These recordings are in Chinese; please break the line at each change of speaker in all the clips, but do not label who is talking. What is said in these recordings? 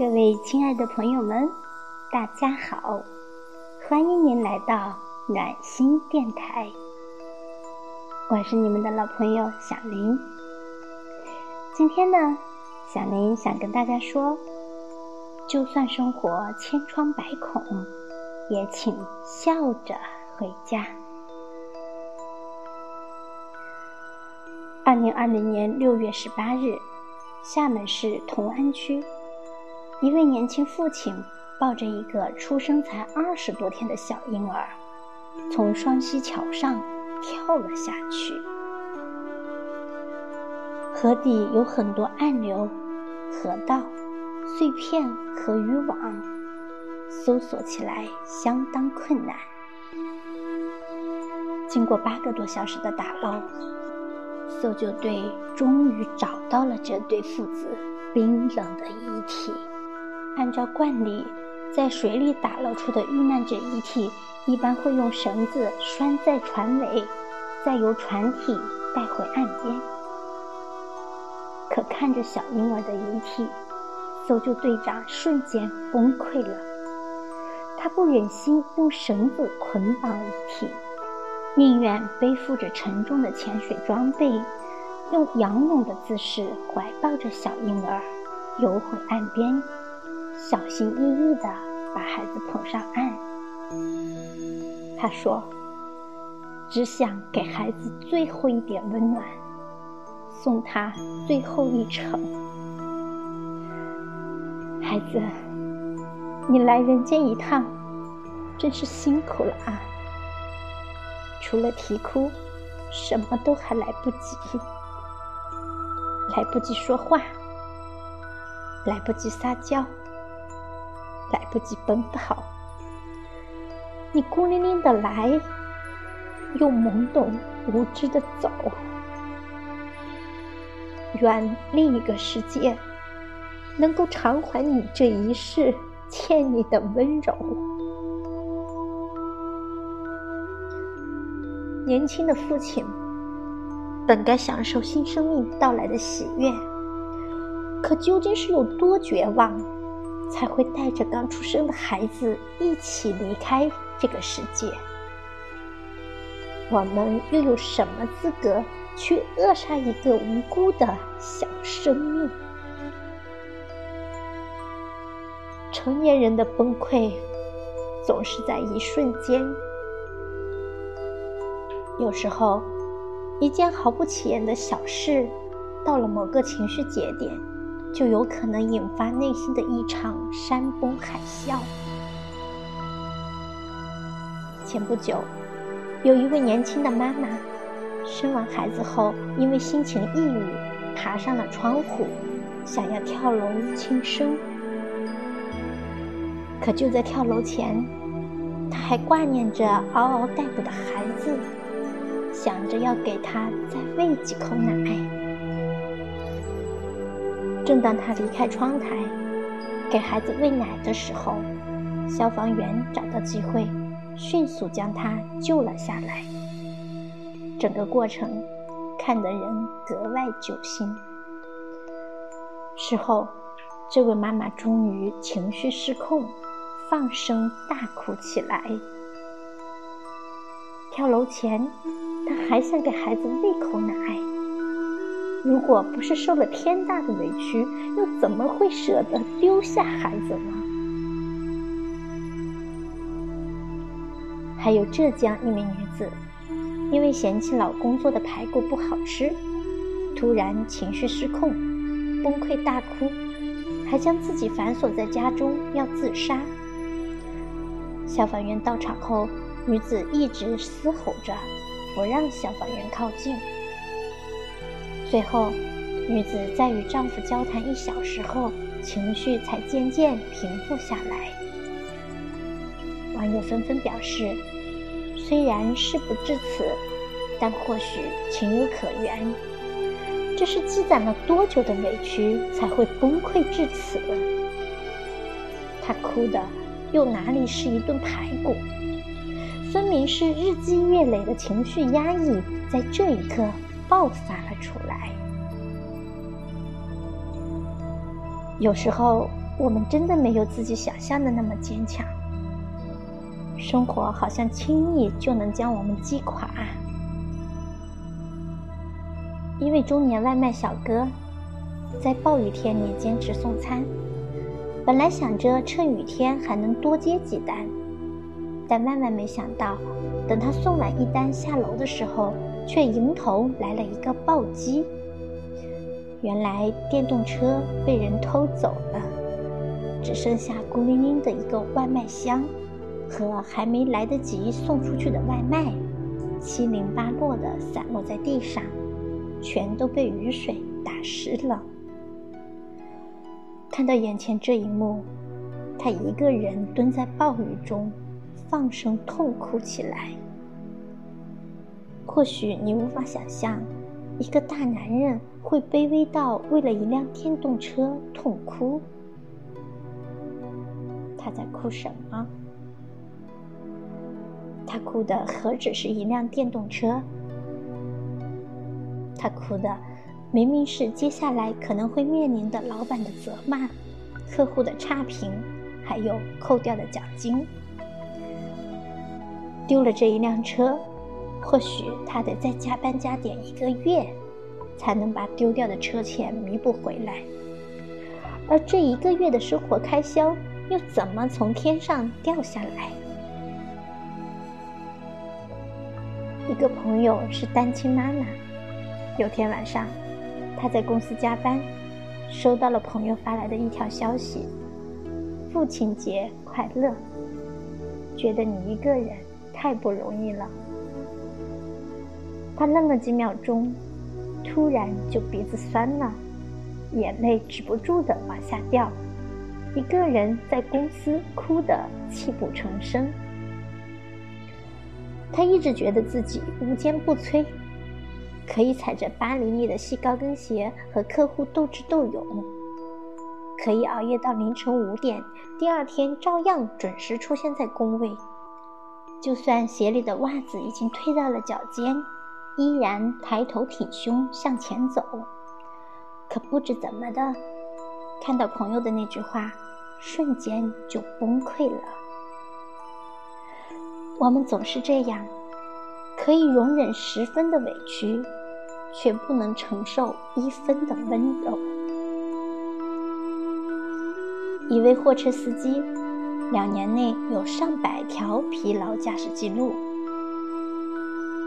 各位亲爱的朋友们，大家好！欢迎您来到暖心电台，我是你们的老朋友小林。今天呢，小林想跟大家说，就算生活千疮百孔，也请笑着回家。二零二零年六月十八日，厦门市同安区。一位年轻父亲抱着一个出生才二十多天的小婴儿，从双溪桥上跳了下去。河底有很多暗流、河道、碎片和渔网，搜索起来相当困难。经过八个多小时的打捞，搜救队终于找到了这对父子冰冷的遗体。按照惯例，在水里打捞出的遇难者遗体，一般会用绳子拴在船尾，再由船体带回岸边。可看着小婴儿的遗体，搜救队长瞬间崩溃了。他不忍心用绳子捆绑遗体，宁愿背负着沉重的潜水装备，用仰泳的姿势怀抱着小婴儿游回岸边。小心翼翼地把孩子捧上岸。他说：“只想给孩子最后一点温暖，送他最后一程。孩子，你来人间一趟，真是辛苦了啊！除了啼哭，什么都还来不及，来不及说话，来不及撒娇。”来不及奔跑，你孤零零的来，又懵懂无知的走。愿另一个世界能够偿还你这一世欠你的温柔。年轻的父亲本该享受新生命到来的喜悦，可究竟是有多绝望？才会带着刚出生的孩子一起离开这个世界。我们又有什么资格去扼杀一个无辜的小生命？成年人的崩溃总是在一瞬间。有时候，一件毫不起眼的小事，到了某个情绪节点。就有可能引发内心的一场山崩海啸。前不久，有一位年轻的妈妈，生完孩子后，因为心情抑郁，爬上了窗户，想要跳楼轻生。可就在跳楼前，她还挂念着嗷嗷待哺的孩子，想着要给他再喂几口奶。正当他离开窗台，给孩子喂奶的时候，消防员找到机会，迅速将他救了下来。整个过程看得人格外揪心。事后，这位妈妈终于情绪失控，放声大哭起来。跳楼前，她还想给孩子喂口奶。如果不是受了天大的委屈，又怎么会舍得丢下孩子呢？还有浙江一名女子，因为嫌弃老公做的排骨不好吃，突然情绪失控，崩溃大哭，还将自己反锁在家中要自杀。消防员到场后，女子一直嘶吼着，不让消防员靠近。最后，女子在与丈夫交谈一小时后，情绪才渐渐平复下来。网友纷纷表示，虽然事不至此，但或许情有可原。这是积攒了多久的委屈才会崩溃至此？她哭的又哪里是一顿排骨？分明是日积月累的情绪压抑，在这一刻。爆发了出来。有时候，我们真的没有自己想象的那么坚强。生活好像轻易就能将我们击垮。一位中年外卖小哥在暴雨天里坚持送餐，本来想着趁雨天还能多接几单，但万万没想到，等他送完一单下楼的时候，却迎头来了一个暴击。原来电动车被人偷走了，只剩下孤零零的一个外卖箱。和还没来得及送出去的外卖，七零八落的散落在地上，全都被雨水打湿了。看到眼前这一幕，他一个人蹲在暴雨中，放声痛哭起来。或许你无法想象，一个大男人会卑微到为了一辆电动车痛哭。他在哭什么？他哭的何止是一辆电动车？他哭的明明是接下来可能会面临的老板的责骂、客户的差评，还有扣掉的奖金。丢了这一辆车，或许他得再加班加点一个月，才能把丢掉的车钱弥补回来。而这一个月的生活开销，又怎么从天上掉下来？一个朋友是单亲妈妈，有天晚上，她在公司加班，收到了朋友发来的一条消息：“父亲节快乐。”觉得你一个人太不容易了。他愣了几秒钟，突然就鼻子酸了，眼泪止不住的往下掉，一个人在公司哭得泣不成声。他一直觉得自己无坚不摧，可以踩着八厘米的细高跟鞋和客户斗智斗勇，可以熬夜到凌晨五点，第二天照样准时出现在工位。就算鞋里的袜子已经推到了脚尖，依然抬头挺胸向前走。可不知怎么的，看到朋友的那句话，瞬间就崩溃了。我们总是这样，可以容忍十分的委屈，却不能承受一分的温柔。一位货车司机，两年内有上百条疲劳驾驶记录。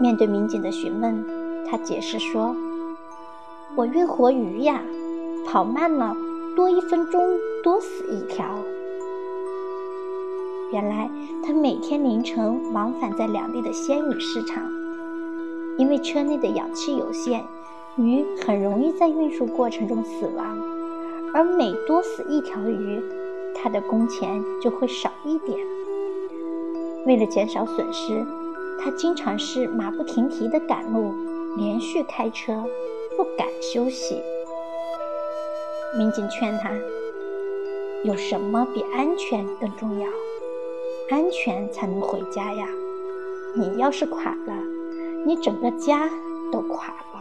面对民警的询问，他解释说：“我运活鱼呀，跑慢了，多一分钟多死一条。”原来他每天凌晨往返在两地的鲜鱼市场，因为车内的氧气有限，鱼很容易在运输过程中死亡，而每多死一条鱼，他的工钱就会少一点。为了减少损失，他经常是马不停蹄的赶路，连续开车，不敢休息。民警劝他：有什么比安全更重要？安全才能回家呀！你要是垮了，你整个家都垮了。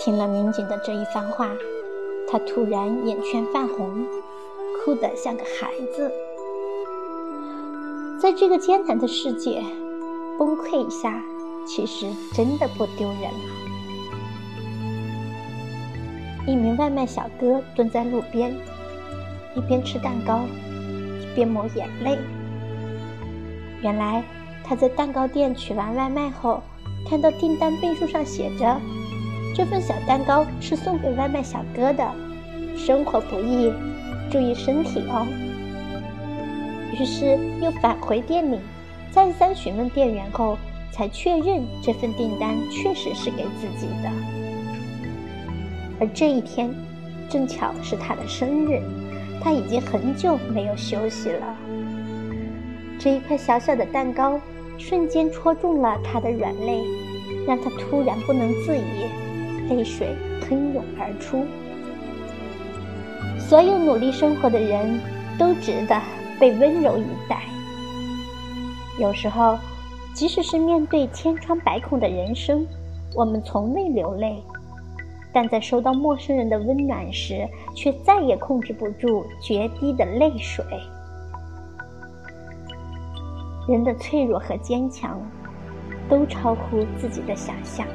听了民警的这一番话，他突然眼圈泛红，哭得像个孩子。在这个艰难的世界，崩溃一下，其实真的不丢人了。一名外卖小哥蹲在路边，一边吃蛋糕。一边抹眼泪。原来他在蛋糕店取完外卖后，看到订单备注上写着：“这份小蛋糕是送给外卖小哥的，生活不易，注意身体哦。”于是又返回店里，再三询问店员后，才确认这份订单确实是给自己的。而这一天，正巧是他的生日。他已经很久没有休息了。这一块小小的蛋糕瞬间戳中了他的软肋，让他突然不能自已，泪水喷涌而出。所有努力生活的人都值得被温柔以待。有时候，即使是面对千疮百孔的人生，我们从未流泪，但在收到陌生人的温暖时，却再也控制不住决堤的泪水。人的脆弱和坚强，都超乎自己的想象。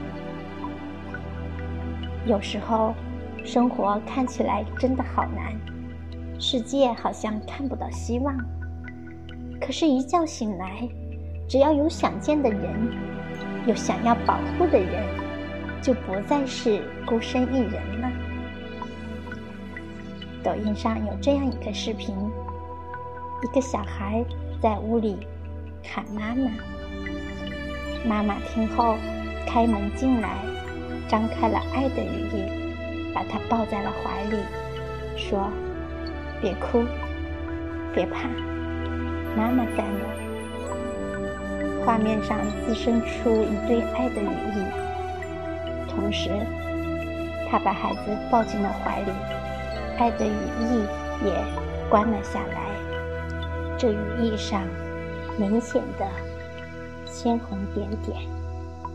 有时候，生活看起来真的好难，世界好像看不到希望。可是，一觉醒来，只要有想见的人，有想要保护的人，就不再是孤身一人了。抖音上有这样一个视频：一个小孩在屋里。喊妈妈，妈妈听后开门进来，张开了爱的羽翼，把他抱在了怀里，说：“别哭，别怕，妈妈在呢。”画面上滋生出一对爱的羽翼，同时，他把孩子抱进了怀里，爱的羽翼也关了下来。这羽翼上。明显的鲜红点点，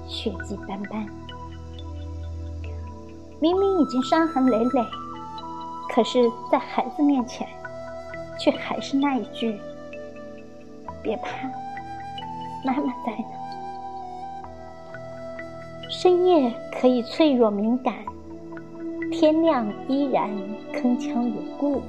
血迹斑斑。明明已经伤痕累累，可是，在孩子面前，却还是那一句：“别怕，妈妈在呢。”深夜可以脆弱敏感，天亮依然铿锵有故。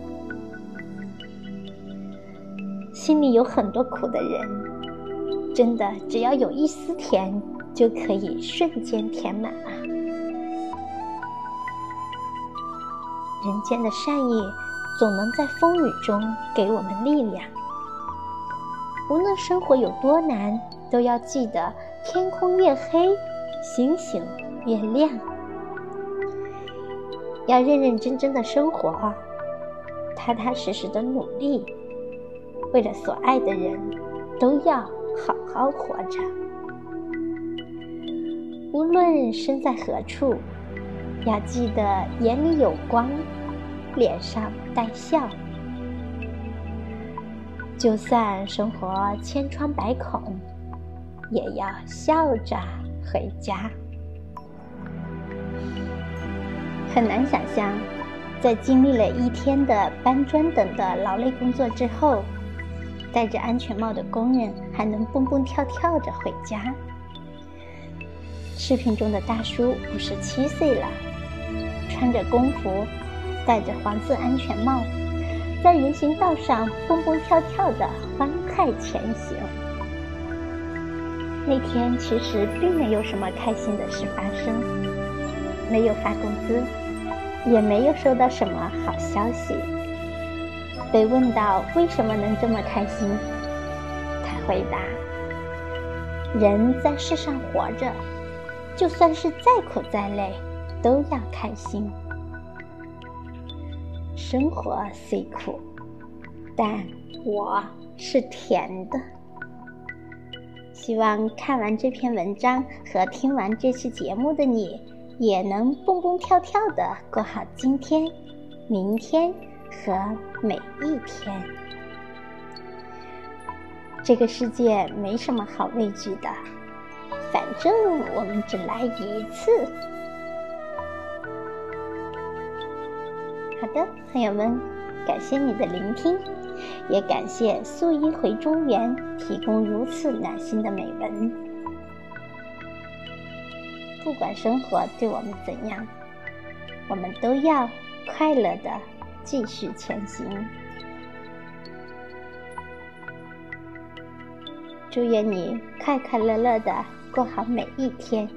心里有很多苦的人，真的只要有一丝甜，就可以瞬间填满啊！人间的善意，总能在风雨中给我们力量。无论生活有多难，都要记得：天空越黑，星星越亮。要认认真真的生活，踏踏实实的努力。为了所爱的人，都要好好活着。无论身在何处，要记得眼里有光，脸上带笑。就算生活千疮百孔，也要笑着回家。很难想象，在经历了一天的搬砖等的劳累工作之后。戴着安全帽的工人还能蹦蹦跳跳着回家。视频中的大叔五十七岁了，穿着工服，戴着黄色安全帽，在人行道上蹦蹦跳跳的欢快前行。那天其实并没有什么开心的事发生，没有发工资，也没有收到什么好消息。被问到为什么能这么开心，他回答：“人在世上活着，就算是再苦再累，都要开心。生活虽苦，但我是甜的。”希望看完这篇文章和听完这期节目的你，也能蹦蹦跳跳的过好今天、明天。和每一天，这个世界没什么好畏惧的，反正我们只来一次。的，朋友们，感谢你的聆听，也感谢素衣回中原提供如此暖心的美文。不管生活对我们怎样，我们都要快乐的。继续前行，祝愿你快快乐乐的过好每一天，